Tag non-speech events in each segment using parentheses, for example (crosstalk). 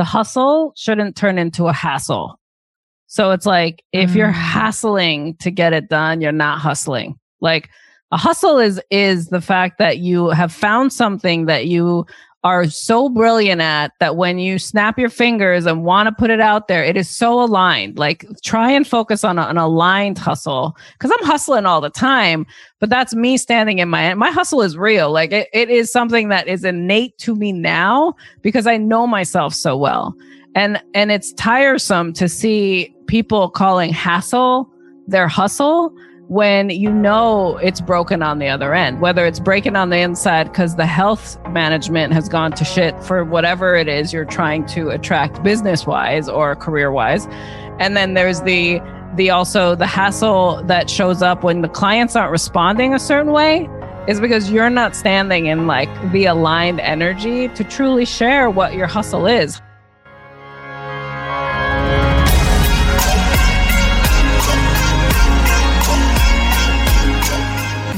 the hustle shouldn't turn into a hassle. So it's like if you're Mm. hassling to get it done, you're not hustling. Like a hustle is is the fact that you have found something that you are so brilliant at that when you snap your fingers and want to put it out there, it is so aligned. Like try and focus on a- an aligned hustle because I'm hustling all the time, but that's me standing in my my hustle is real. Like it, it is something that is innate to me now because I know myself so well. And and it's tiresome to see people calling hassle their hustle when you know it's broken on the other end, whether it's breaking on the inside because the health management has gone to shit for whatever it is you're trying to attract business wise or career wise. And then there's the the also the hassle that shows up when the clients aren't responding a certain way is because you're not standing in like the aligned energy to truly share what your hustle is.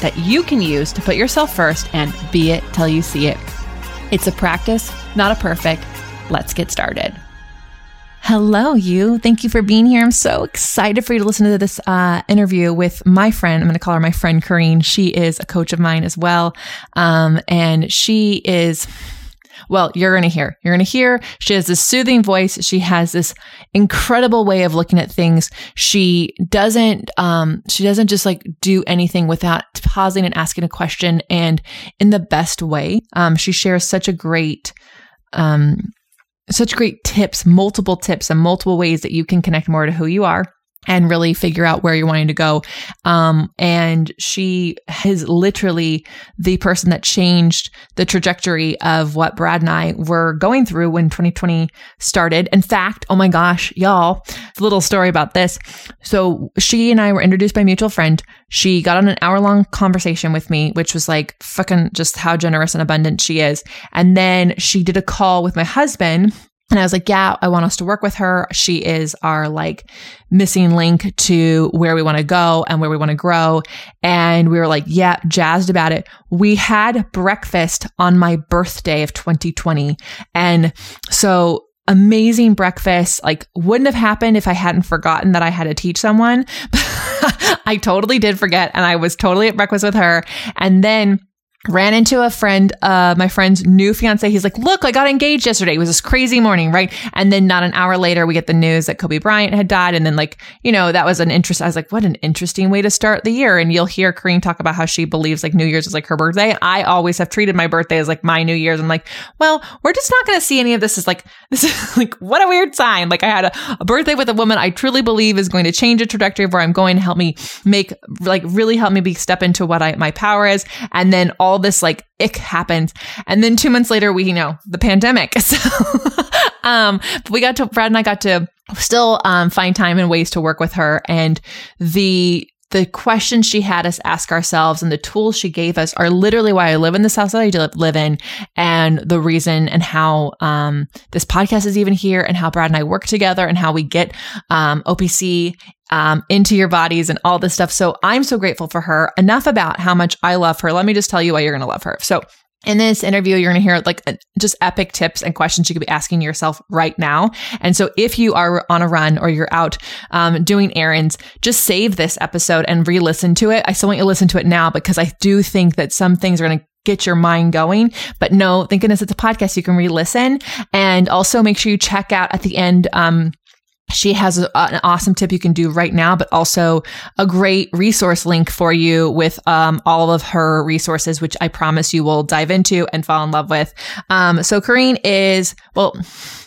that you can use to put yourself first and be it till you see it. It's a practice, not a perfect. Let's get started. Hello, you. Thank you for being here. I'm so excited for you to listen to this uh, interview with my friend. I'm going to call her my friend Corrine. She is a coach of mine as well. Um, and she is well, you're going to hear. You're going to hear. She has this soothing voice. She has this incredible way of looking at things. She doesn't, um, she doesn't just like do anything without pausing and asking a question and in the best way. Um, she shares such a great, um, such great tips, multiple tips and multiple ways that you can connect more to who you are and really figure out where you're wanting to go. Um, and she is literally the person that changed the trajectory of what Brad and I were going through when 2020 started. In fact, oh my gosh, y'all, little story about this. So she and I were introduced by mutual friend. She got on an hour long conversation with me, which was like fucking just how generous and abundant she is. And then she did a call with my husband and I was like, yeah, I want us to work with her. She is our like missing link to where we want to go and where we want to grow. And we were like, yeah, jazzed about it. We had breakfast on my birthday of 2020. And so amazing breakfast. Like wouldn't have happened if I hadn't forgotten that I had to teach someone. (laughs) I totally did forget. And I was totally at breakfast with her. And then ran into a friend, uh, my friend's new fiance. He's like, look, I got engaged yesterday. It was this crazy morning, right? And then not an hour later, we get the news that Kobe Bryant had died. And then like, you know, that was an interest. I was like, what an interesting way to start the year. And you'll hear Corrine talk about how she believes like New Year's is like her birthday. I always have treated my birthday as like my New Year's. I'm like, well, we're just not going to see any of this as like, (laughs) this is like, what a weird sign. Like I had a, a birthday with a woman I truly believe is going to change the trajectory of where I'm going, to help me make, like really help me be step into what I, my power is. And then all this like ick happened. And then two months later, we, you know, the pandemic. (laughs) So, um, but we got to, Brad and I got to still, um, find time and ways to work with her. And the, the questions she had us ask ourselves and the tools she gave us are literally why I live in this house that I live in and the reason and how um, this podcast is even here and how Brad and I work together and how we get um, OPC um, into your bodies and all this stuff. So I'm so grateful for her. Enough about how much I love her. Let me just tell you why you're going to love her. So in this interview, you're going to hear like uh, just epic tips and questions you could be asking yourself right now. And so if you are on a run or you're out um, doing errands, just save this episode and re listen to it. I still want you to listen to it now because I do think that some things are going to get your mind going. But no, thank goodness it's a podcast. You can re listen. And also make sure you check out at the end. Um, she has a, an awesome tip you can do right now, but also a great resource link for you with um, all of her resources, which I promise you will dive into and fall in love with. Um, so Corrine is, well,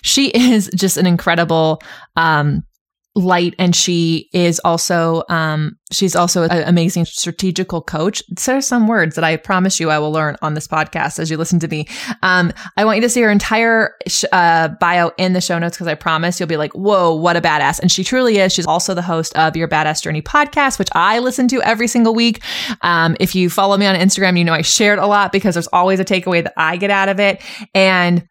she (laughs) is just an incredible, um, light and she is also um she's also an amazing strategical coach. There are some words that i promise you i will learn on this podcast as you listen to me. Um i want you to see her entire sh- uh, bio in the show notes because i promise you'll be like whoa what a badass. And she truly is. She's also the host of your badass journey podcast which i listen to every single week. Um if you follow me on instagram you know i shared a lot because there's always a takeaway that i get out of it. And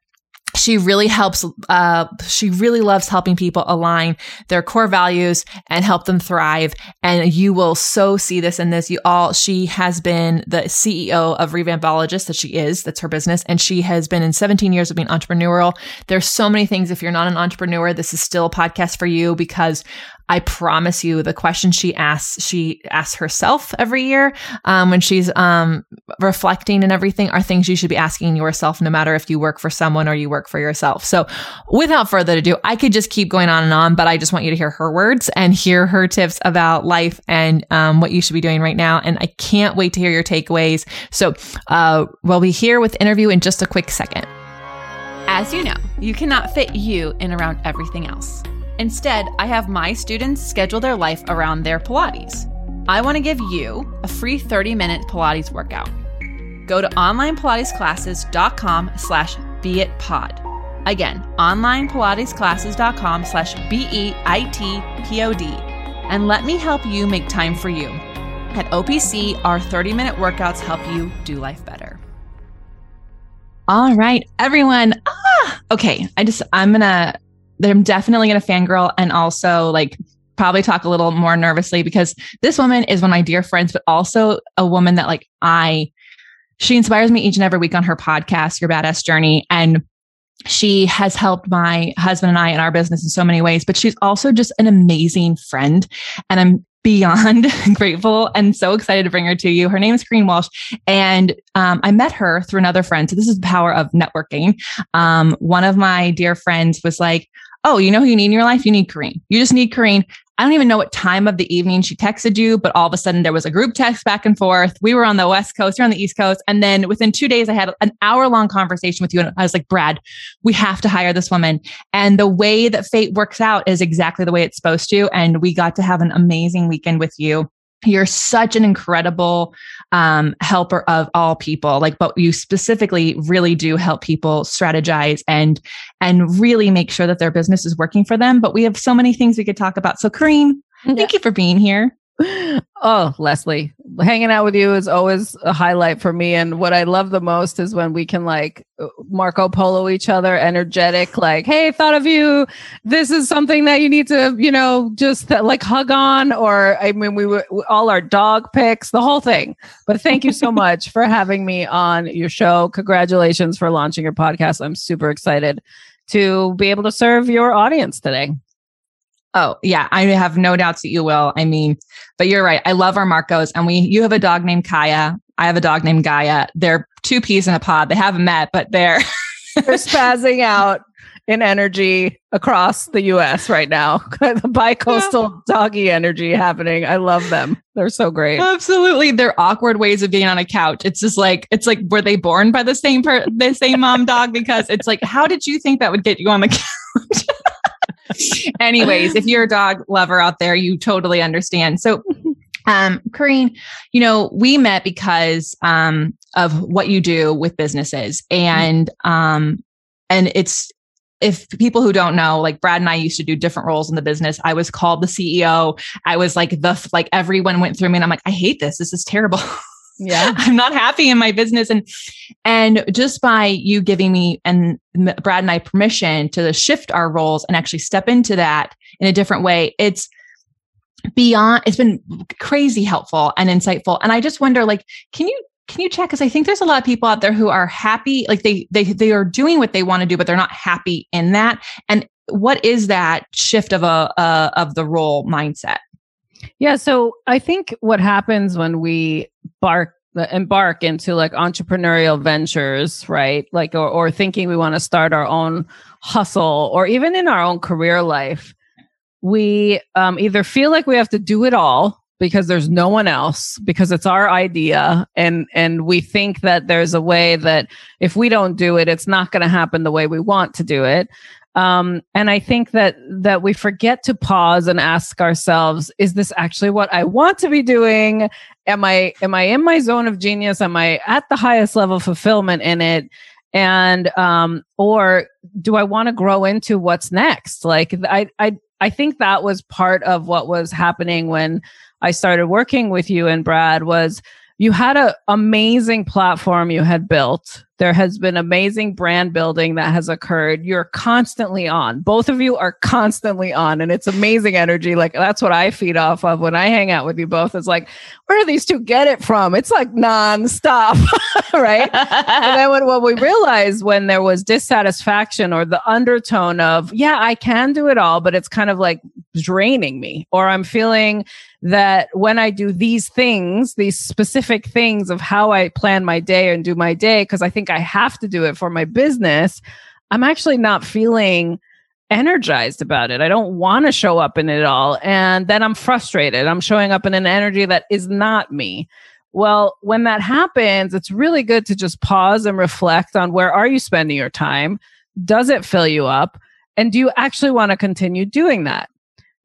she really helps uh, she really loves helping people align their core values and help them thrive. And you will so see this in this. You all she has been the ceo of revampologist that she is. That's her business. And she has been in 17 years of being entrepreneurial. There's so many things. If you're not an entrepreneur this is still a podcast for you because I promise you, the question she asks, she asks herself every year um, when she's um, reflecting and everything are things you should be asking yourself, no matter if you work for someone or you work for yourself. So, without further ado, I could just keep going on and on, but I just want you to hear her words and hear her tips about life and um, what you should be doing right now. And I can't wait to hear your takeaways. So, uh, we'll be here with interview in just a quick second. As you know, you cannot fit you in around everything else. Instead, I have my students schedule their life around their Pilates. I want to give you a free 30-minute Pilates workout. Go to onlinepilatesclasses.com slash beitpod. Again, onlinepilatesclasses.com slash B-E-I-T-P-O-D. And let me help you make time for you. At OPC, our 30-minute workouts help you do life better. All right, everyone. Ah, okay, I just I'm gonna I'm definitely going to fangirl and also like probably talk a little more nervously because this woman is one of my dear friends, but also a woman that like I, she inspires me each and every week on her podcast, Your Badass Journey. And she has helped my husband and I in our business in so many ways, but she's also just an amazing friend. And I'm beyond (laughs) grateful and so excited to bring her to you. Her name is Corrine Walsh, and um, I met her through another friend. So this is the power of networking. Um, one of my dear friends was like, oh, you know who you need in your life? You need Corrine. You just need Corrine. I don't even know what time of the evening she texted you, but all of a sudden there was a group text back and forth. We were on the West Coast, you're on the East Coast. And then within two days, I had an hour long conversation with you. And I was like, Brad, we have to hire this woman. And the way that fate works out is exactly the way it's supposed to. And we got to have an amazing weekend with you you're such an incredible um, helper of all people. Like but you specifically really do help people strategize and and really make sure that their business is working for them. But we have so many things we could talk about. So Corrine, yeah. thank you for being here Oh, Lesley, hanging out with you is always a highlight for me. And what I love the most is when we can like uh, Marco Polo each other, energetic, like, hey, thought of you. This is something that you need to, you know, just uh, like hug on. Or, I mean, we were all our dog picks, the whole thing. But thank you so (laughs) much for having me on your show. Congratulations for launching your podcast. I'm super excited to be able to serve your audience today. Oh, yeah, I have no doubts that you will. I mean, but you're right. I love our Marcos and we you have a dog named Kaya. I have a dog named Gaia. They're two peas in a pod. They haven't met, but they're (laughs) they're spazzing out in energy across the US right now. (laughs) the bi-coastal yeah. doggy energy happening. I love them. They're so great. Absolutely. They're awkward ways of being on a couch. It's just like it's like were they born by the same per- the same mom dog because it's like how did you think that would get you on the (laughs) couch? (laughs) Anyways, if you're a dog lover out there, you totally understand. So, um, Corrine, you know, we met because um, of what you do with businesses, and um, and it's if people who don't know, like Brad and I used to do different roles in the business. I was called the CEO. I was like the like everyone went through me, and I'm like, I hate this. This is terrible. (laughs) yeah. (laughs) I'm not happy in my business. And and just by you giving me and brad and i permission to shift our roles and actually step into that in a different way it's beyond it's been crazy helpful and insightful. And i just wonder like can you can you check? Because i think there's a lot of people out there who are happy like they they they are doing what they want to do but they're not happy in that. And what is that shift of a uh, of the role mindset yeah. So I think what happens when we bark embark into like entrepreneurial ventures, right? Like or, or thinking we want to start our own hustle or even in our own career life, we um, either feel like we have to do it all because there's no one else because it's our idea and and we think that there's a way that if we don't do it it's not going to happen the way we want to do it Um, and I think that that we forget to pause and ask ourselves, is this actually what I want to be doing? Am I am I in my zone of genius? Am I at the highest level of fulfillment in it? And um, or do I want to grow into what's next? Like I I I think that was part of what was happening when I started working with you and Brad was you had an amazing platform you had built. There has been amazing brand building that has occurred. You're constantly on. Both of you are constantly on, and it's amazing energy. Like that's what I feed off of when I hang out with you both. It's like, where do these two get it from? It's like nonstop, (laughs) right? and then when, what we realized when there was dissatisfaction or the undertone of, yeah, I can do it all, but it's kind of like draining me, or I'm feeling that when I do these things, these specific things of how I plan my day and do my day, because I think I have to do it for my business, I'm actually not feeling energized about it. I don't want to show up in it all. And then I'm frustrated. I'm showing up in an energy that is not me. Well, when that happens, it's really good to just pause and reflect on where are you spending your time? Does it fill you up? And do you actually want to continue doing that?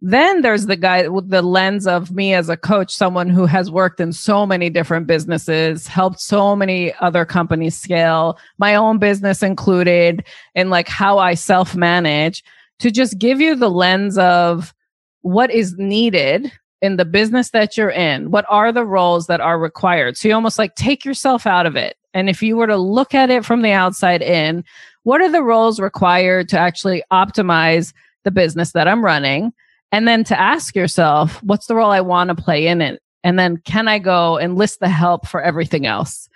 Then there's the guy with the lens of me as a coach, someone who has worked in so many different businesses, helped so many other companies scale, my own business included, and like how I self manage to just give you the lens of what is needed in the business that you're in. What are the roles that are required? So you almost like take yourself out of it. And if you were to look at it from the outside in, what are the roles required to actually optimize the business that I'm running? And then to ask yourself, what's the role I want to play in it? And then can I go and list the help for everything else?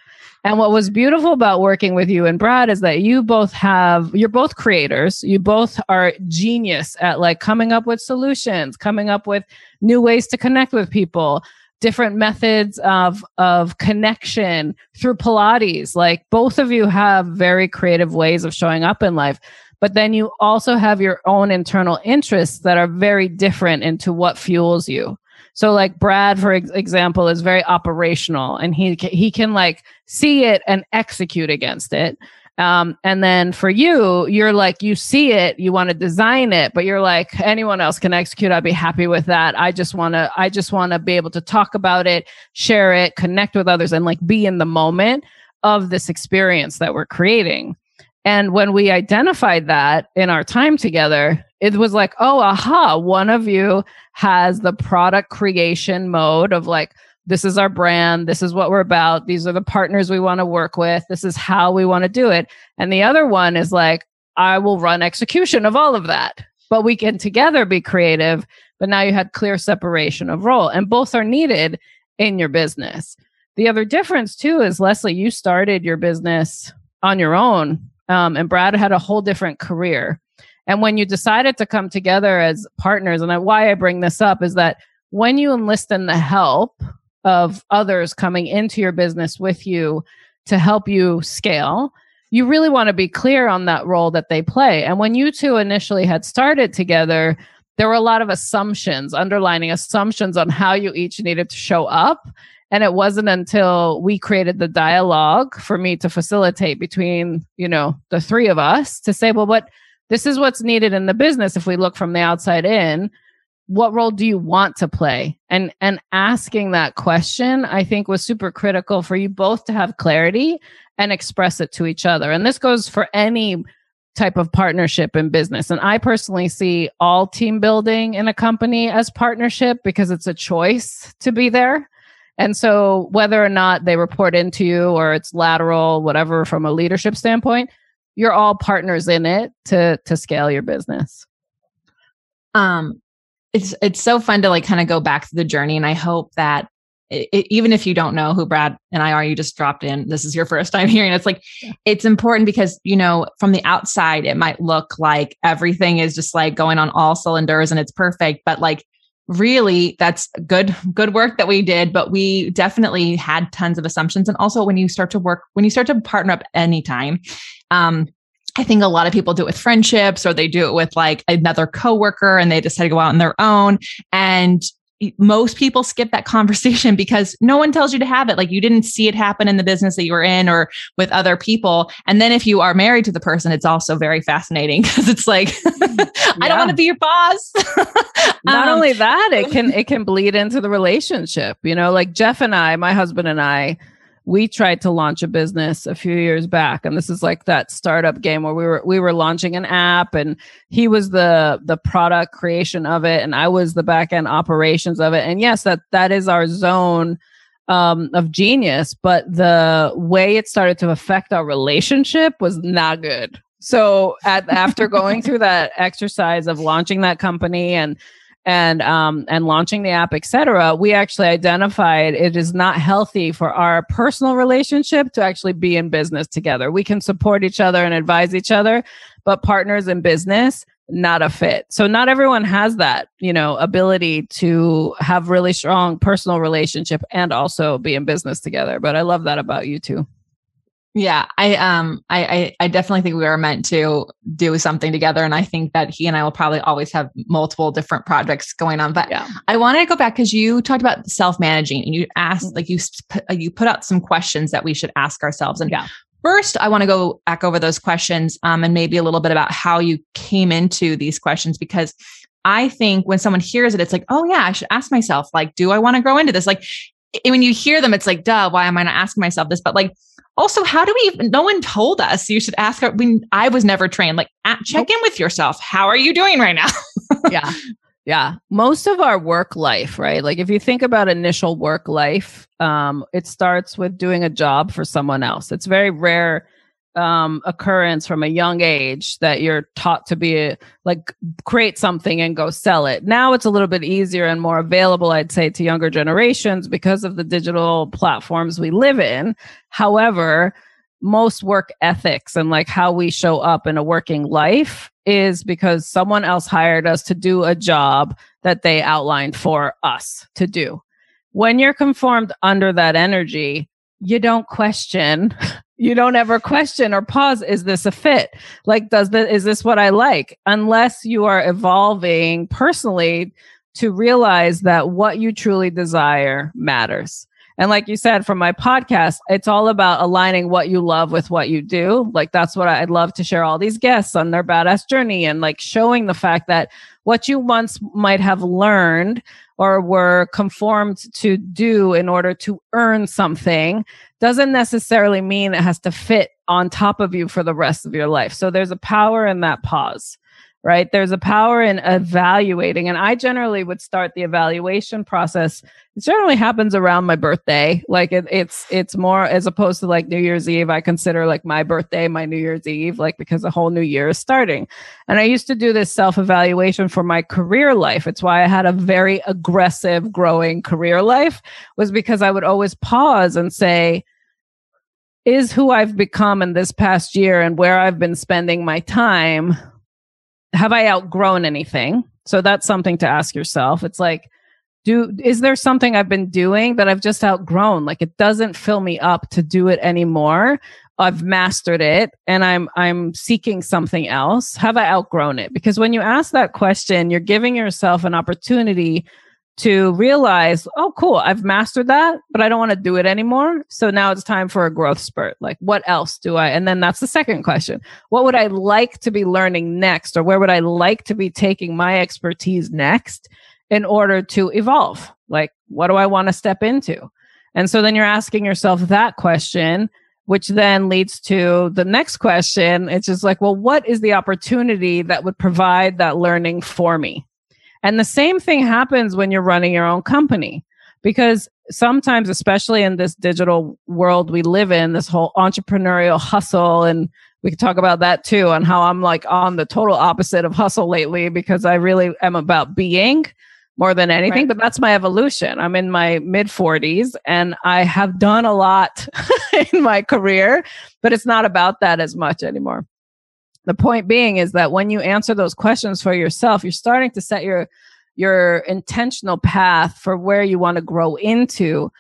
And what was beautiful about working with you and Brad is that you both have, you're both creators. You both are genius at like coming up with solutions, coming up with new ways to connect with people, different methods of, of connection through Pilates. Like both of you have very creative ways of showing up in life but then you also have your own internal interests that are very different into what fuels you. So like Brad, for example, is very operational and he, he can like see it and execute against it. Um, and then for you, you're like, you see it, you want to design it, but you're like, anyone else can execute. I'd be happy with that. I just want to, I just want to be able to talk about it, share it, connect with others and like be in the moment of this experience that we're creating. And when we identified that in our time together, it was like, oh, aha, one of you has the product creation mode of like, this is our brand. This is what we're about. These are the partners we want to work with. This is how we want to do it. And the other one is like, I will run execution of all of that. But we can together be creative. But now you had clear separation of role, and both are needed in your business. The other difference, too, is Lesley, you started your business on your own um, and Brad had a whole different career. And when you decided to come together as partners, and I, why I bring this up is that when you enlist in the help of others coming into your business with you to help you scale, you really want to be clear on that role that they play. And when you two initially had started together, there were a lot of assumptions, underlining assumptions on how you each needed to show up. And it wasn't until we created the dialogue for me to facilitate between, you know, the three of us to say, well, what this is what's needed in the business if we look from the outside in. What role do you want to play? And and asking that question, I think was super critical for you both to have clarity and express it to each other. And this goes for any type of partnership in business. And I personally see all team building in a company as partnership because it's a choice to be there. And so, whether or not they report into you or it's lateral, whatever, from a leadership standpoint, you're all partners in it to to scale your business. Um, it's it's so fun to like kind of go back to the journey, and I hope that it, even if you don't know who Brad and I are, you just dropped in. This is your first (laughs) time hearing. It's like it's important because you know from the outside it might look like everything is just like going on all cylinders and it's perfect, but like really that's good good work that we did but we definitely had tons of assumptions and also when you start to work when you start to partner up anytime um I think a lot of people do it with friendships or they do it with like another coworker and they decide to go out on their own. And most people skip that conversation because no one tells you to have it. Like you didn't see it happen in the business that you were in or with other people. And then if you are married to the person, it's also very fascinating (laughs) because it's like, (laughs) I don't want to be your boss. (laughs) Not um, only that, it can it can bleed into the relationship. You know, like Jeff and I, my husband and I, we tried to launch a business a few years back and this is like that startup game where we were we were launching an app and he was the the product creation of it and I was the back end operations of it. And yes that that is our zone um, of genius but the way it started to affect our relationship was not good. So at after going through (laughs) that exercise of launching that company and and um, and launching the app, etc., we actually identified it is not healthy for our personal relationship to actually be in business together. We can support each other and advise each other, but partners in business not a fit. So not everyone has that, you know, ability to have really strong personal relationship and also be in business together. But I love that about you too. Yeah, I um I, I, I definitely think we are meant to do something together, and I think that he and I will probably always have multiple different projects going on. But yeah. I wanted to go back because you talked about self managing, and you asked mm-hmm. like you you put out some questions that we should ask ourselves. And yeah. first, I want to go back over those questions, um, and maybe a little bit about how you came into these questions because I think when someone hears it, it's like, oh yeah, I should ask myself, like, do I want to grow into this? Like when you hear them, it's like, duh, why am I not asking myself this? But like also, how do we even, no one told us you should ask her when I was never trained, like at, check in with yourself. How are you doing right now? (laughs) yeah. Yeah. Most of our work life, right? Like if you think about initial work life, um, it starts with doing a job for someone else. It's very rare um, occurrence from a young age that you're taught to be a, like create something and go sell it. Now it's a little bit easier and more available, I'd say, to younger generations because of the digital platforms we live in. However, most work ethics and like how we show up in a working life is because someone else hired us to do a job that they outlined for us to do. When you're conformed under that energy, you don't question (laughs) you don't ever question or pause is this a fit? Like does this is this what i like? Unless you are evolving personally to realize that what you truly desire matters. And like you said from my podcast it's all about aligning what you love with what you do. Like that's what i'd love to share all these guests on their badass journey and like showing the fact that what you once might have learned or were conformed to do in order to earn something doesn't necessarily mean it has to fit on top of you for the rest of your life. So there's a power in that pause right? There's a power in evaluating. And I generally would start the evaluation process. It generally happens around my birthday. Like it, it's, it's more as opposed to like New Year's Eve. I consider like my birthday, my New Year's Eve, like because the whole new year is starting. And I used to do this self evaluation for my career life. It's why I had a very aggressive growing career life was because I would always pause and say, is who I've become in this past year and where I've been spending my time have I outgrown anything? So that's something to ask yourself. It's like, do is there something I've been doing that I've just outgrown? Like it doesn't fill me up to do it anymore. I've mastered it and I'm I'm seeking something else. Have I outgrown it? Because when you ask that question, you're giving yourself an opportunity to realize, oh, cool, I've mastered that, but I don't want to do it anymore. So now it's time for a growth spurt. Like, what else do I? And then that's the second question. What would I like to be learning next? Or where would I like to be taking my expertise next in order to evolve? Like, what do I want to step into? And so then you're asking yourself that question, which then leads to the next question. It's just like, well, what is the opportunity that would provide that learning for me? And the same thing happens when you're running your own company because sometimes, especially in this digital world we live in, this whole entrepreneurial hustle, and we could talk about that too, and how I'm like on the total opposite of hustle lately because I really am about being more than anything, right. but that's my evolution. I'm in my mid 40s and I have done a lot (laughs) in my career, but it's not about that as much anymore the point being is that when you answer those questions for yourself you're starting to set your your intentional path for where you want to grow into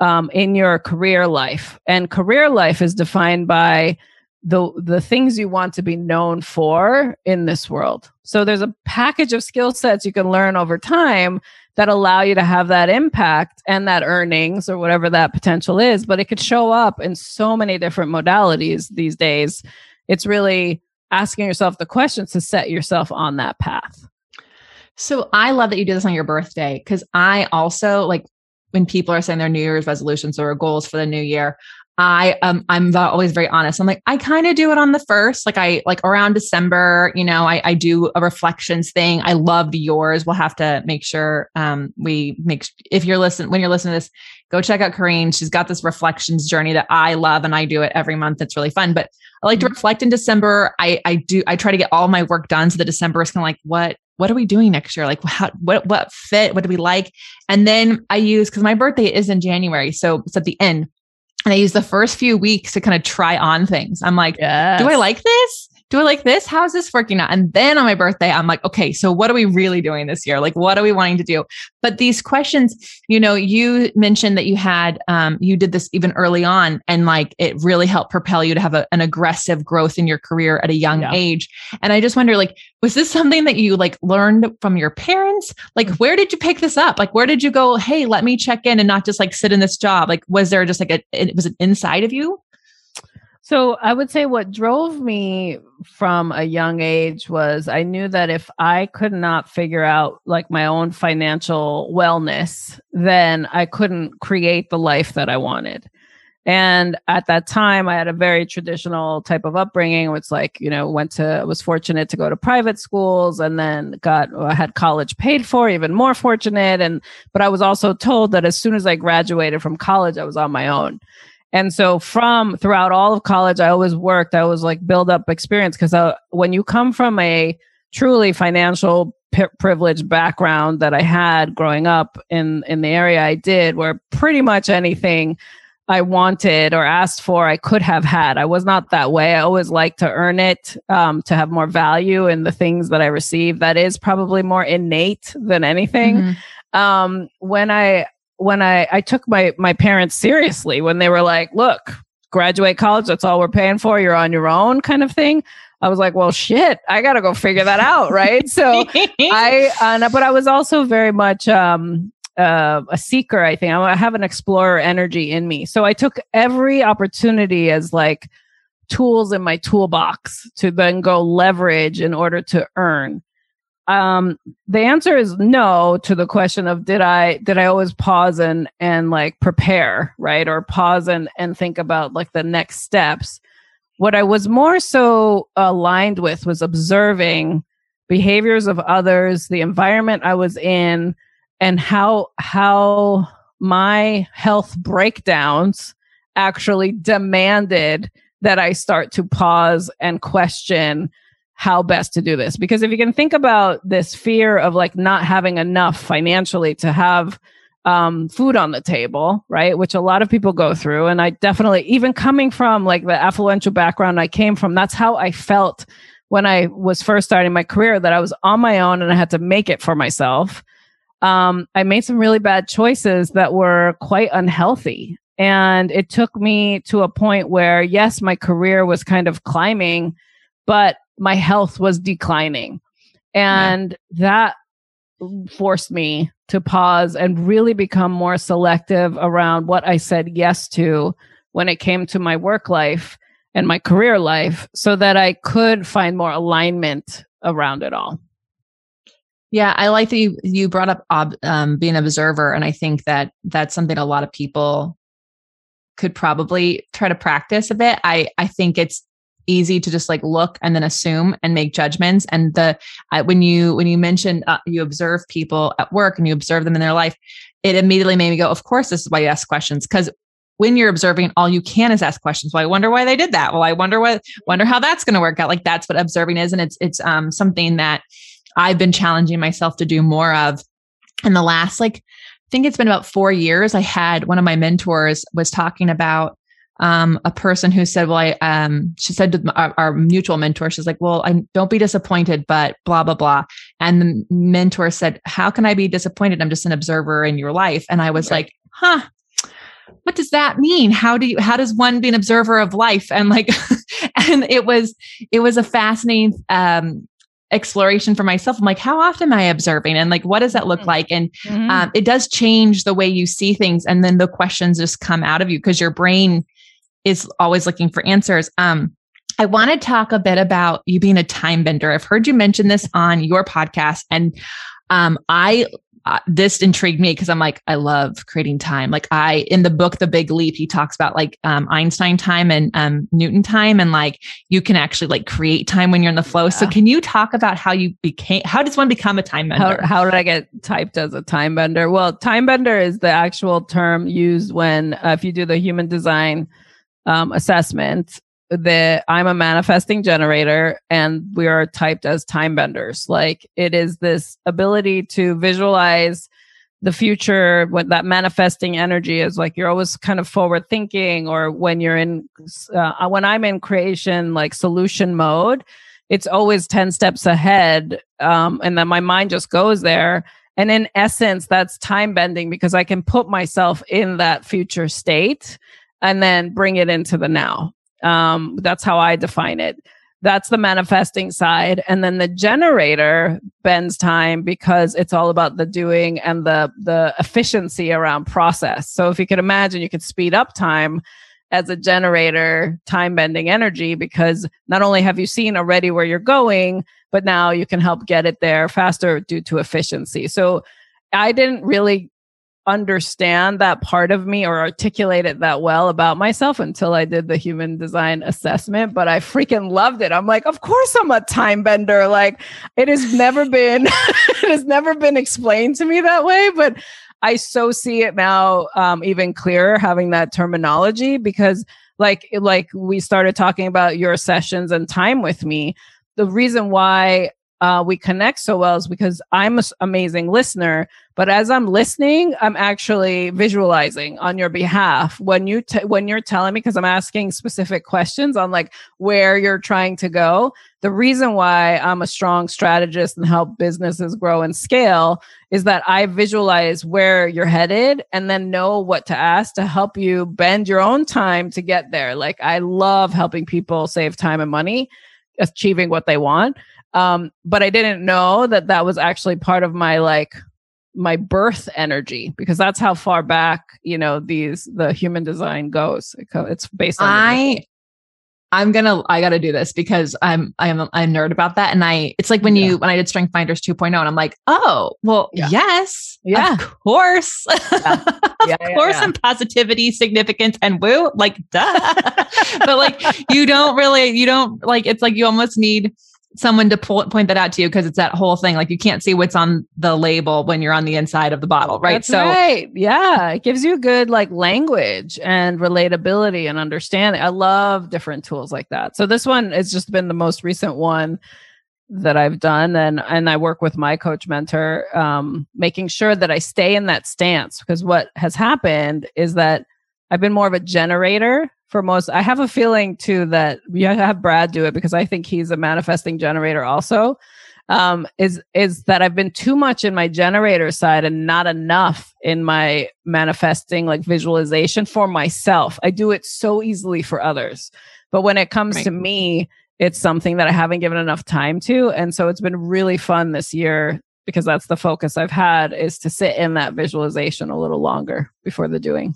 um, in your career life and career life is defined by the the things you want to be known for in this world. So there's a package of skill sets you can learn over time that allow you to have that impact and that earnings or whatever that potential is, but it could show up in so many different modalities these days. It's really asking yourself the questions to set yourself on that path. So I love that you do this on your birthday because I also like when people are saying their New Year's resolutions or goals for the new year, I um I'm always very honest. I'm like I kind of do it on the first, like I like around December. You know, I I do a reflections thing. I love yours. We'll have to make sure um we make if you're listening when you're listening to this, go check out Corrine. She's got this reflections journey that I love, and I do it every month. It's really fun. But I like to mm-hmm. reflect in December. I I do I try to get all my work done so that December is kind of like what what are we doing next year? Like how, what what fit? What do we like? And then I use because my birthday is in January, so it's at the end. And I use the first few weeks to kind of try on things. I'm like, yes. do I like this? Do I like this? How is this working out? And then on my birthday, I'm like, okay, so what are we really doing this year? Like, what are we wanting to do? But these questions, you know, you mentioned that you had, um, you did this even early on and like it really helped propel you to have a, an aggressive growth in your career at a young yeah. age. And I just wonder, like, was this something that you like learned from your parents? Like, where did you pick this up? Like, where did you go? Hey, let me check in and not just like sit in this job. Like, was there just like a, it was it inside of you? So I would say what drove me from a young age was I knew that if I could not figure out like my own financial wellness, then I couldn't create the life that I wanted. And at that time, I had a very traditional type of upbringing. It's like, you know, went to, was fortunate to go to private schools and then got, I had college paid for, even more fortunate. And, but I was also told that as soon as I graduated from college, I was on my own. And so from throughout all of college, I always worked. I was like build up experience because uh, when you come from a truly financial p- privileged background that I had growing up in in the area I did, where pretty much anything I wanted or asked for, I could have had. I was not that way. I always like to earn it, um, to have more value in the things that I receive. That is probably more innate than anything. Mm-hmm. Um, when I when I, I took my, my parents seriously when they were like, look, graduate college, that's all we're paying for. You're on your own kind of thing. I was like, well, shit, I got to go figure that out. Right. so (laughs) I, uh, but I was also very much, um, uh, a seeker, I think. I have an explorer energy in me. So I took every opportunity as like tools in my toolbox to then go leverage in order to earn um the answer is no to the question of did i did i always pause and and like prepare right? Or pause and and think about like the next steps. What i was more so aligned with was observing behaviors of others the environment i was in and how how my health breakdowns actually demanded that i start to pause and question how best to do this. Because if you can think about this fear of like not having enough financially to have um, food on the table, right? Which a lot of people go through. And I definitely, even coming from like the affluential background I came from, that's how I felt when I was first starting my career that I was on my own and I had to make it for myself. Um, I made some really bad choices that were quite unhealthy. And it took me to a point where, yes, my career was kind of climbing, but my health was declining. And yeah. that forced me to pause and really become more selective around what I said yes to when it came to my work life and my career life so that I could find more alignment around it all. Yeah, I like that you you brought up ob, um, being an observer, and I think that that's something a lot of people could probably try to practice a bit. I I think it's easy to just like look and then assume and make judgments. And the uh, when you when you mentioned uh, you observe people at work and you observe them in their life it immediately made me go of course this is why you ask questions. Because when you're observing all you can is ask questions. Well i wonder why they did that. Well i wonder what wonder how that's going to work out. Like that's what observing is. And it's it's um something that i've been challenging myself to do more of. In the last like i think it's been about four years i had one of my mentors was talking about um, a person who said, well, I, um, she said to our, our, mutual mentor, she's like, well, I don't be disappointed, but blah, blah, blah. And the mentor said, how can I be disappointed? I'm just an observer in your life. And I was okay. like, huh, what does that mean? How do you, how does one be an observer of life? And like, (laughs) and it was it was a fascinating um exploration for myself. I'm like, how often am I observing? And like, what does that look mm-hmm. like? And mm-hmm. um, it does change the way you see things. And then the questions just come out of you because your brain is always looking for answers. Um, I want to talk a bit about you being a time bender. I've heard you mention this on your podcast, and um, I uh, this intrigued me because I'm like, I love creating time. Like I, in the book, The Big Leap, he talks about like um, Einstein time and um, Newton time, and like you can actually like create time when you're in the flow. Yeah. So can you talk about how you became, how does one become a time bender? How, how did I get typed as a time bender? Well, time bender is the actual term used when, uh, if you do the human design um, assessment, that I'm a manifesting generator and we are typed as time benders. Like it is this ability to visualize the future what that manifesting energy is like you're always kind of forward thinking or when you're in uh, when i'm in creation like solution mode it's always 10 steps ahead um, and then my mind just goes there and in essence that's time bending because i can put myself in that future state and then bring it into the now um, that's how I define it. That's the manifesting side. And then the generator bends time because it's all about the doing and the, the efficiency around process. So if you could imagine, you could speed up time as a generator, time bending energy, because not only have you seen already where you're going, but now you can help get it there faster due to efficiency. So I didn't really understand that part of me or articulate it that well about myself until I did the human design assessment, but I freaking loved it. I'm like, of course I'm a time bender. Like it has never been (laughs) it has never been explained to me that way, but I so see it now um, even clearer having that terminology because like like we started talking about your sessions and time with me. The reason why uh, we connect so well is because I'm an amazing listener. But as I'm listening, I'm actually visualizing on your behalf when you t- when you're telling me because I'm asking specific questions on like where you're trying to go. The reason why I'm a strong strategist and help businesses grow and scale is that I visualize where you're headed and then know what to ask to help you bend your own time to get there. Like I love helping people save time and money achieving what they want um, but I didn't know that that was actually part of my like my birth energy because that's how far back you know these the human design goes. It's based on. I I'm gonna I gotta do this because I'm I'm a, nerd about that. And I it's like when yeah. you when I did Strength Finders 2.0 and I'm like, oh well yeah. yes. (laughs) Yeah. Of course. Yeah. of course and positivity, significance, and woo, like duh. (laughs) but like you don't really you don't like it's like you almost need someone to pull, point that out to you because it's that whole thing. Like you can't see what's on the label when you're on the inside of the bottle, right? That's so, right. Yeah, it gives you good like language and relatability and understanding. I love different tools like that. So this one has just been the most recent one that I've done, and and I work with my coach mentor, um, making sure that I stay in that stance because what has happened is that I've been more of a generator for most. I have a feeling too that you have to have Brad do it because I think he's a manifesting generator also. Um, is is that I've been too much in my generator side and not enough in my manifesting like visualization for myself. I do it so easily for others, but when it comes right. to me, it's something that I haven't given enough time to, and so it's been really fun this year because that's the focus I've had is to sit in that visualization a little longer before the doing.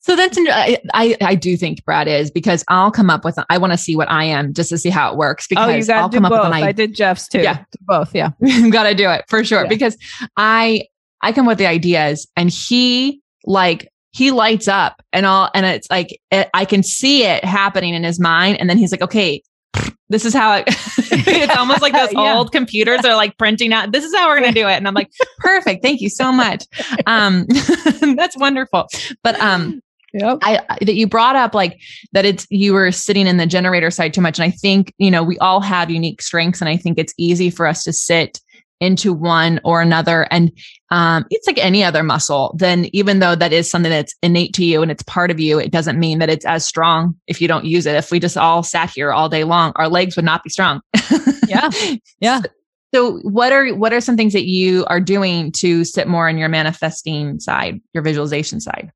So that's I, I, I do think Brad is because I'll come up with I want to see what I am just to see how it works because oh, you I'll come both. up with an I, I did Jeff's too. Yeah, both. Yeah, (laughs) got to do it for sure yeah. because I I come with the ideas and he like he lights up and all and it's like it, I can see it happening in his mind and then he's like okay this is how it, (laughs) it's almost like those (laughs) yeah. old computers are like printing out this is how we're going to do it and i'm like perfect thank you so much um that's wonderful but um Yep. I, that you brought up like that it's you were sitting in the generator side too much and i think you know we all have unique strengths and i think it's easy for us to sit into one or another and um, it's like any other muscle then even though that is something that's innate to you and it's part of you it doesn't mean that it's as strong if you don't use it. If we just all sat here all day long our legs would not be strong. Yeah. (laughs) Yeah. so what are what are some things that you are doing to sit more on your manifesting side your visualization side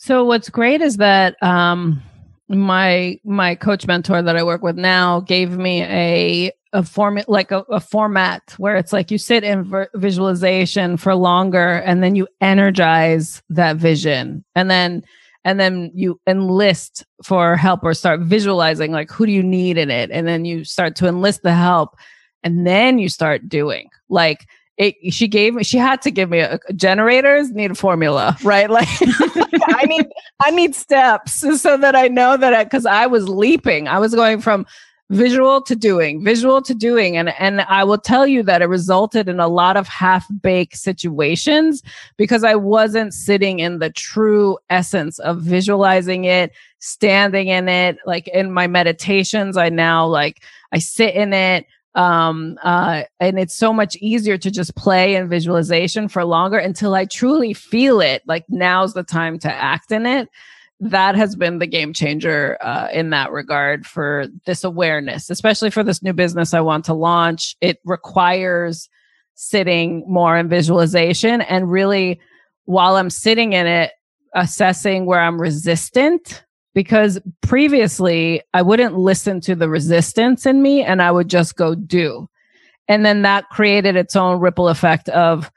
so what's great is that um my my coach mentor that I work with now gave me a a format like a, a, format where it's like you sit in ver- visualization for longer and then you energize that vision. And then and then you enlist for help or start visualizing like who do you need in it? And then you start to enlist the help and then you start doing. Like it, she gave me she had to give me a, generators need a formula right? (laughs) Like i need i need steps so that i know that I, because I, I was leaping. I was going from visual to doing visual to doing. And and i will tell you that it resulted in a lot of half baked situations because i wasn't sitting in the true essence of visualizing it standing in it. Like in my meditations i now like i sit in it um uh and it's so much easier to just play in visualization for longer until i truly feel it like now's the time to act in it that has been the game changer uh, in that regard for this awareness, especially for this new business I want to launch. It requires sitting more in visualization and really, while I'm sitting in it, assessing where I'm resistant. Because previously, I wouldn't listen to the resistance in me and I would just go do. And then that created its own ripple effect of,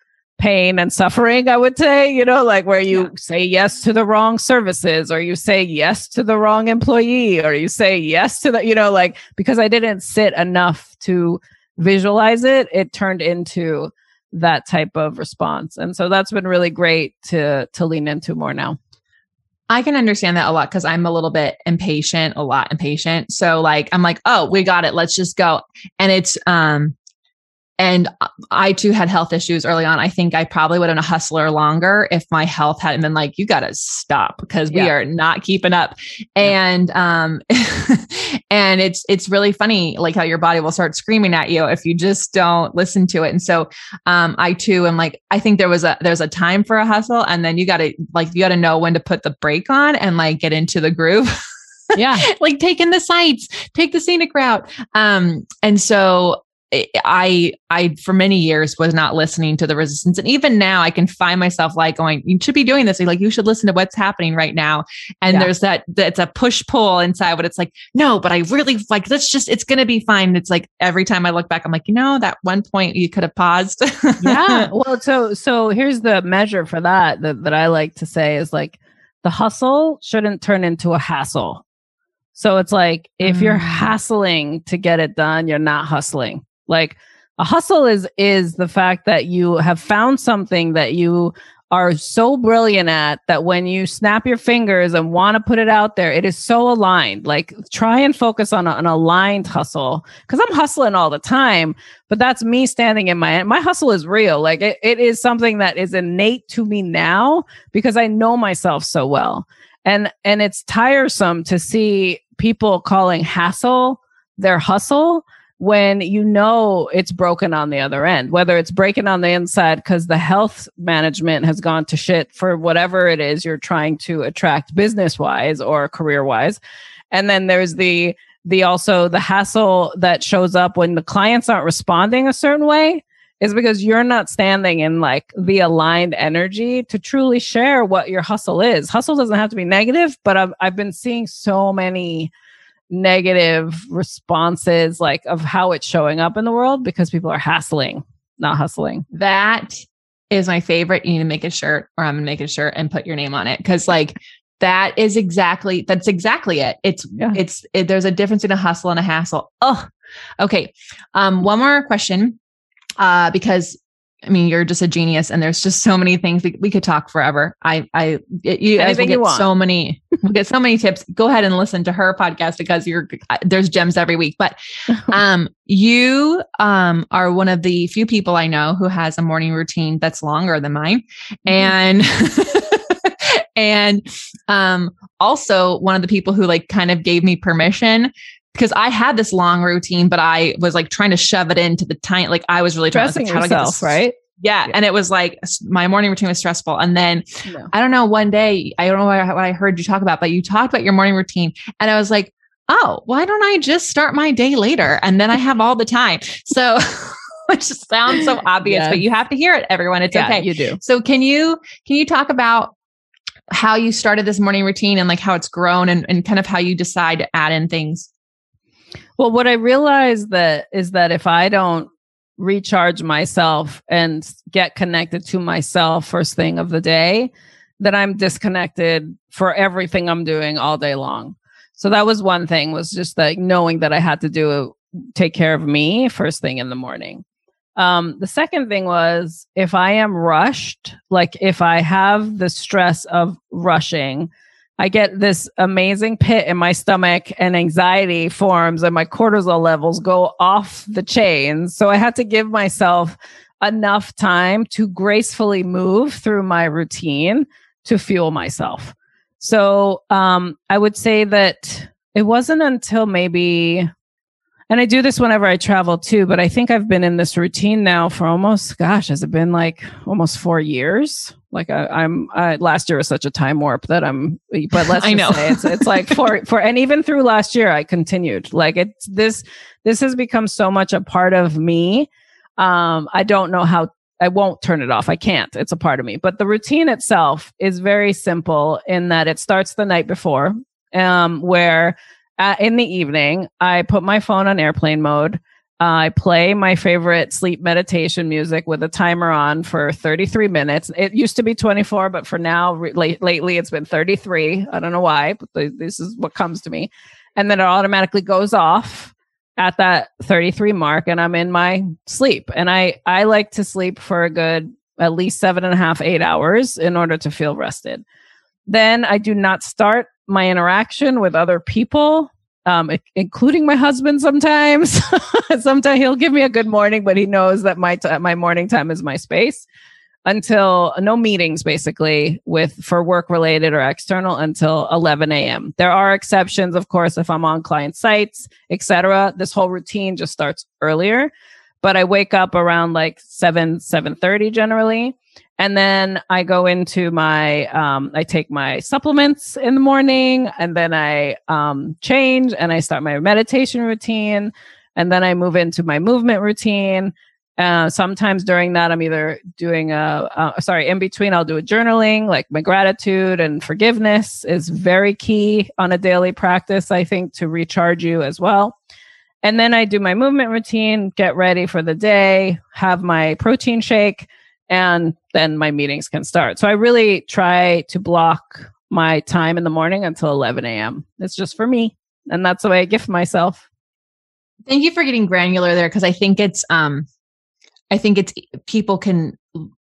pain and suffering, I would say, you know, like where you yeah. say yes to the wrong services or you say yes to the wrong employee or you say yes to the, you know, like because I didn't sit enough to visualize it, it turned into that type of response. And so that's been really great to to lean into more now. I can understand that a lot because I'm a little bit impatient, a lot impatient. So like I'm like, oh, we got it. Let's just go. And it's um and I too had health issues early on. I think I probably would have been a hustler longer if my health hadn't been like, you got to stop because yeah. we are not keeping up. Yeah. And, um, (laughs) and it's, it's really funny, like how your body will start screaming at you if you just don't listen to it. And so, um, I too am like, I think there was a, there's a time for a hustle and then you got to like, you got to know when to put the brake on and like get into the groove. yeah (laughs) like taking the sights take the scenic route um and so I I for many years was not listening to the resistance, and even now I can find myself like going, "You should be doing this." Like you should listen to what's happening right now. And yeah. there's that that's a push pull inside, but it's like, no, but I really like. Let's just. It's gonna be fine. It's like every time I look back, I'm like, you know, that one point you could have paused. yeah. (laughs) Well, so so here's the measure for that, that that I like to say is like the hustle shouldn't turn into a hassle. So it's like if mm. you're hassling to get it done, you're not hustling like a hustle is is the fact that you have found something that you are so brilliant at that when you snap your fingers and want to put it out there, it is so aligned. Like try and focus on a, an aligned hustle because I'm hustling all the time, but that's me standing in my my hustle is real. Like it, it is something that is innate to me now because I know myself so well. And and it's tiresome to see people calling hassle their hustle when you know it's broken on the other end, whether it's breaking on the inside because the health management has gone to shit for whatever it is you're trying to attract business wise or career wise. And then there's the the also the hassle that shows up when the clients aren't responding a certain way is because you're not standing in like the aligned energy to truly share what your hustle is. Hustle doesn't have to be negative, but I've I've been seeing so many negative responses like of how it's showing up in the world because people are hassling, not hustling. That is my favorite. You need to make a shirt or I'm gonna make a shirt and put your name on it. Cause like that is exactly that's exactly it. It's yeah. it's it, there's a difference in a hustle and a hassle. Oh, okay. Um, one more question. Uh, because I mean, you're just a genius, and there's just so many things we, we could talk forever. I, I, you guys will get you so many, (laughs) we'll get so many tips. Go ahead and listen to her podcast because you're there's gems every week. But, (laughs) um, you, um, are one of the few people I know who has a morning routine that's longer than mine, mm-hmm. and. (laughs) and um also one of the people who like kind of gave me permission because I had this long routine, but I was like trying to shove it into the tiny, like I was really stressing like, yourself, right? Yeah. yeah. And it was like my morning routine was stressful. And then no. I don't know, one day, I don't know what I heard you talk about, but you talked about your morning routine. And I was like, oh, why don't I just start my day later? And then I have all the time. So, (laughs) which sounds so obvious, yes. but you have to hear it, everyone. It's yeah, okay. You do. So can you, can you talk about how you started this morning routine and like how it's grown and, and kind of how you decide to add in things. Well, what I realized that is that if I don't recharge myself and get connected to myself first thing of the day, that I'm disconnected for everything I'm doing all day long. So that was one thing was just like knowing that I had to do take care of me first thing in the morning. Um, the second thing was if I am rushed, like if I have the stress of rushing, I get this amazing pit in my stomach and anxiety forms and my cortisol levels go off the chain. So I had to give myself enough time to gracefully move through my routine to fuel myself. So um, I would say that it wasn't until maybe and I do this whenever I travel too, but I think I've been in this routine now for almost, gosh, has it been like almost four years? Like I, am last year was such a time warp that I'm, but let's (laughs) I know it's, it's like for, (laughs) for, and even through last year, I continued like it's this, this has become so much a part of me. Um, I don't know how I won't turn it off. I can't. It's a part of me. But the routine itself is very simple in that it starts the night before, um, where uh, in the evening, I put my phone on airplane mode. Uh, I play my favorite sleep meditation music with a timer on for 33 minutes. It used to be 24, but for now, re- late, lately, it's been 33. I don't know why, but th- this is what comes to me. And then it automatically goes off at that 33 mark, and I'm in my sleep. And I, I like to sleep for a good at least seven and a half, eight hours in order to feel rested. Then I do not start my interaction with other people, um, including my husband sometimes. (laughs) sometimes he'll give me a good morning, but he knows that my t- my morning time is my space until no meetings basically with for work related or external until 11 a.m. There are exceptions, of course, if I'm on client sites, etc. This whole routine just starts earlier, but I wake up around like 7 7:30 generally and then I go into my, um, I take my supplements in the morning and then I um, change and I start my meditation routine. And then I move into my movement routine. Uh, sometimes during that, I'm either doing a, uh, sorry, in between, I'll do a journaling, like my gratitude and forgiveness is very key on a daily practice, I think, to recharge you as well. And then I do my movement routine, get ready for the day, have my protein shake and then my meetings can start. So I really try to block my time in the morning until 11 a.m. It's just for me. And that's the way I gift myself. Thank you for getting granular there because I think it's um I think it's people can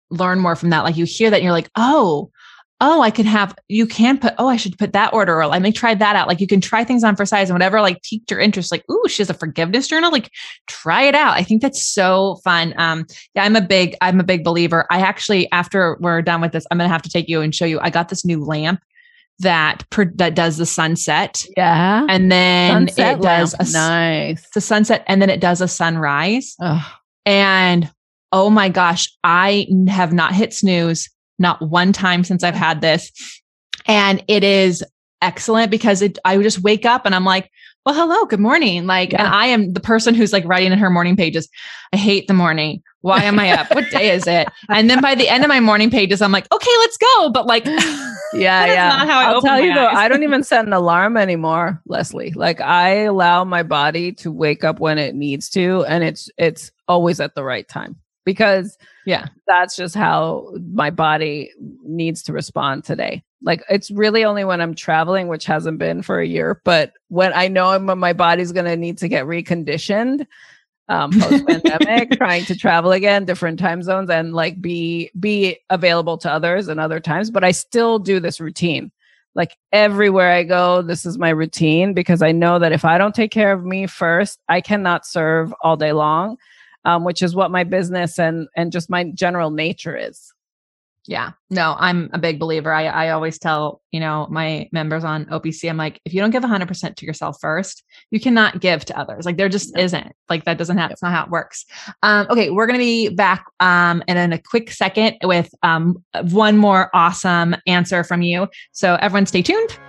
learn more from that. Like you hear that and you're like, oh, oh, I can have, you can put, oh, I should put that order or let me try that out. Like you can try things on for size and whatever like piqued your interest. Like, ooh, she has a forgiveness journal. Like try it out. I think that's so fun. Um, yeah, I'm a big, I'm a big believer. I actually, after we're done with this, I'm going to have to take you and show you. I got this new lamp that per, that does the sunset. Yeah. And then sunset it does a nice the sunset and then it does a sunrise. And oh my gosh, I have not hit snooze not one time since I've had this. And it is excellent because it, I just wake up and I'm like, well, hello, good morning. Like, yeah. and I am the person who's like writing in her morning pages. I hate the morning. Why am I up? what day is it? And then by the end of my morning pages, I'm like, okay, let's go. But like, (laughs) (laughs) yeah, yeah. I will tell you though, I don't (laughs) even set an alarm anymore, Lesley. Like I allow my body to wake up when it needs to, and it's it's always at the right time because yeah. that's just how my body needs to respond today. Like it's really only when i'm traveling which hasn't been for a year but when i know I'm, my body's going to need to get reconditioned um, post pandemic (laughs) trying to travel again different time zones and like be be available to others and other times but i still do this routine. Like everywhere i go this is my routine because i know that if i don't take care of me first i cannot serve all day long um, which is what my business and and just my general nature is. Yeah, no, I'm a big believer. I, I always tell, you know, my members on OPC, I'm like, if you don't give 100% to yourself first, you cannot give to others. Like there just isn't like that doesn't have, it's not how it works. Um, okay. We're going to be back, um, and in a quick second with, um, one more awesome answer from you. So everyone stay tuned.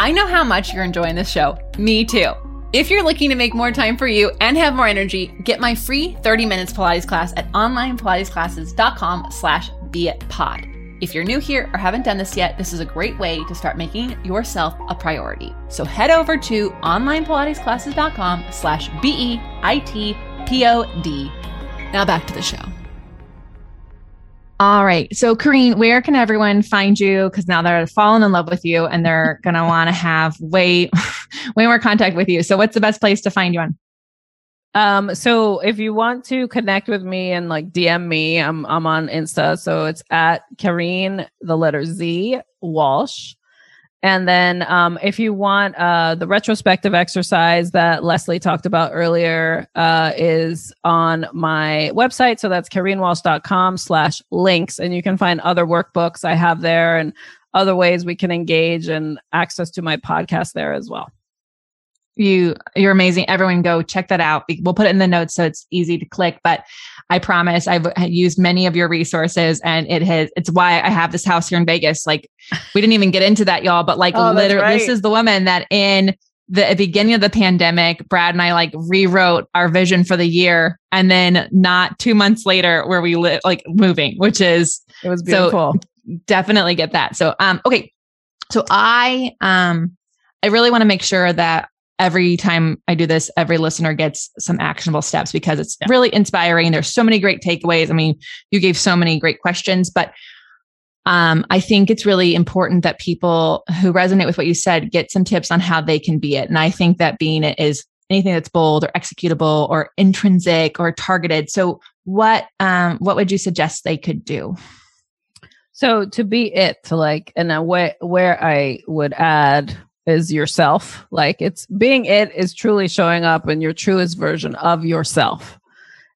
I know how much you're enjoying this show. Me too. If you're looking to make more time for you and have more energy, get my free 30 minutes Pilates class at onlinepilatesclasses.com slash beitpod. If you're new here or haven't done this yet, this is a great way to start making yourself a priority. So head over to onlinepilatesclasses.com slash B-E-I-T-P-O-D. Now back to the show. All right. So, Corrine, where can everyone find you? Because now they're falling in love with you and they're going to want to have way, way more contact with you. So, what's the best place to find you on? Um, so if you want to connect with me and like DM me, I'm I'm on Insta. So it's at Corrine, the letter Z Walsh. And then um, if you want uh, the retrospective exercise that Lesley talked about earlier uh, is on my website. So that's corrinewalsh.com slash links. And you can find other workbooks I have there and other ways we can engage and access to my podcast there as well you you're amazing. Everyone go check that out. We'll put it in the notes so it's easy to click but i promise i've used many of your resources and it has it's why i have this house here in vegas. Like we didn't even get into that y'all but like (laughs) oh, literally right. this is the woman that in the beginning of the pandemic brad and i like rewrote our vision for the year. And then not two months later where we live like moving which is it was beautiful. so definitely get that. So um okay. So i um I really want to make sure that every time I do this, every listener gets some actionable steps because it's yeah. really inspiring. There's so many great takeaways. I mean, you gave so many great questions, but um, I think it's really important that people who resonate with what you said get some tips on how they can be it. And I think that being it is anything that's bold or executable or intrinsic or targeted. So, what um, what would you suggest they could do? So to be it, to like, and where where I would add is yourself. Like it's being it is truly showing up in your truest version of yourself.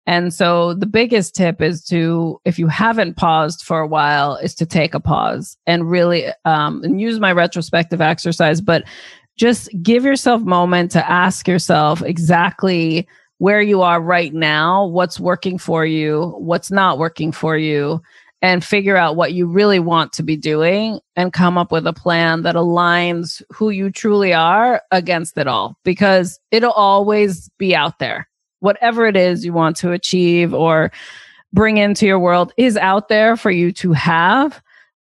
And so the biggest tip is to, if you haven't paused for a while, is to take a pause and really um, and use my retrospective exercise, but just give yourself moment to ask yourself exactly where you are right now, what's working for you, what's not working for you, and figure out what you really want to be doing and come up with a plan that aligns who you truly are against it all because it'll always be out there. Whatever it is you want to achieve or bring into your world is out there for you to have.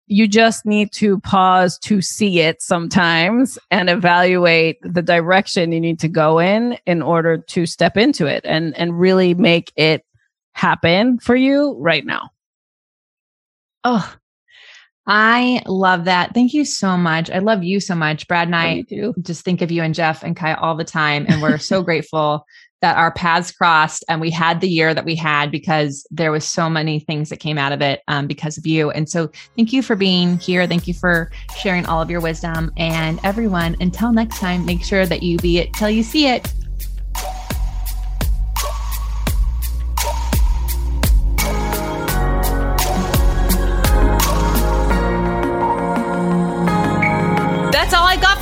You just need to pause to see it sometimes and evaluate the direction you need to go in in order to step into it and, and really make it happen for you right now. Oh, I love that. Thank you so much. I love you so much. Brad and I just think of you and Jeff and Kai all the time. And we're so grateful that our paths crossed and we had the year that we had because there was so many things that came out of it um, because of you. And so thank you for being here. Thank you for sharing all of your wisdom. And everyone, until next time, make sure that you be it till you see it.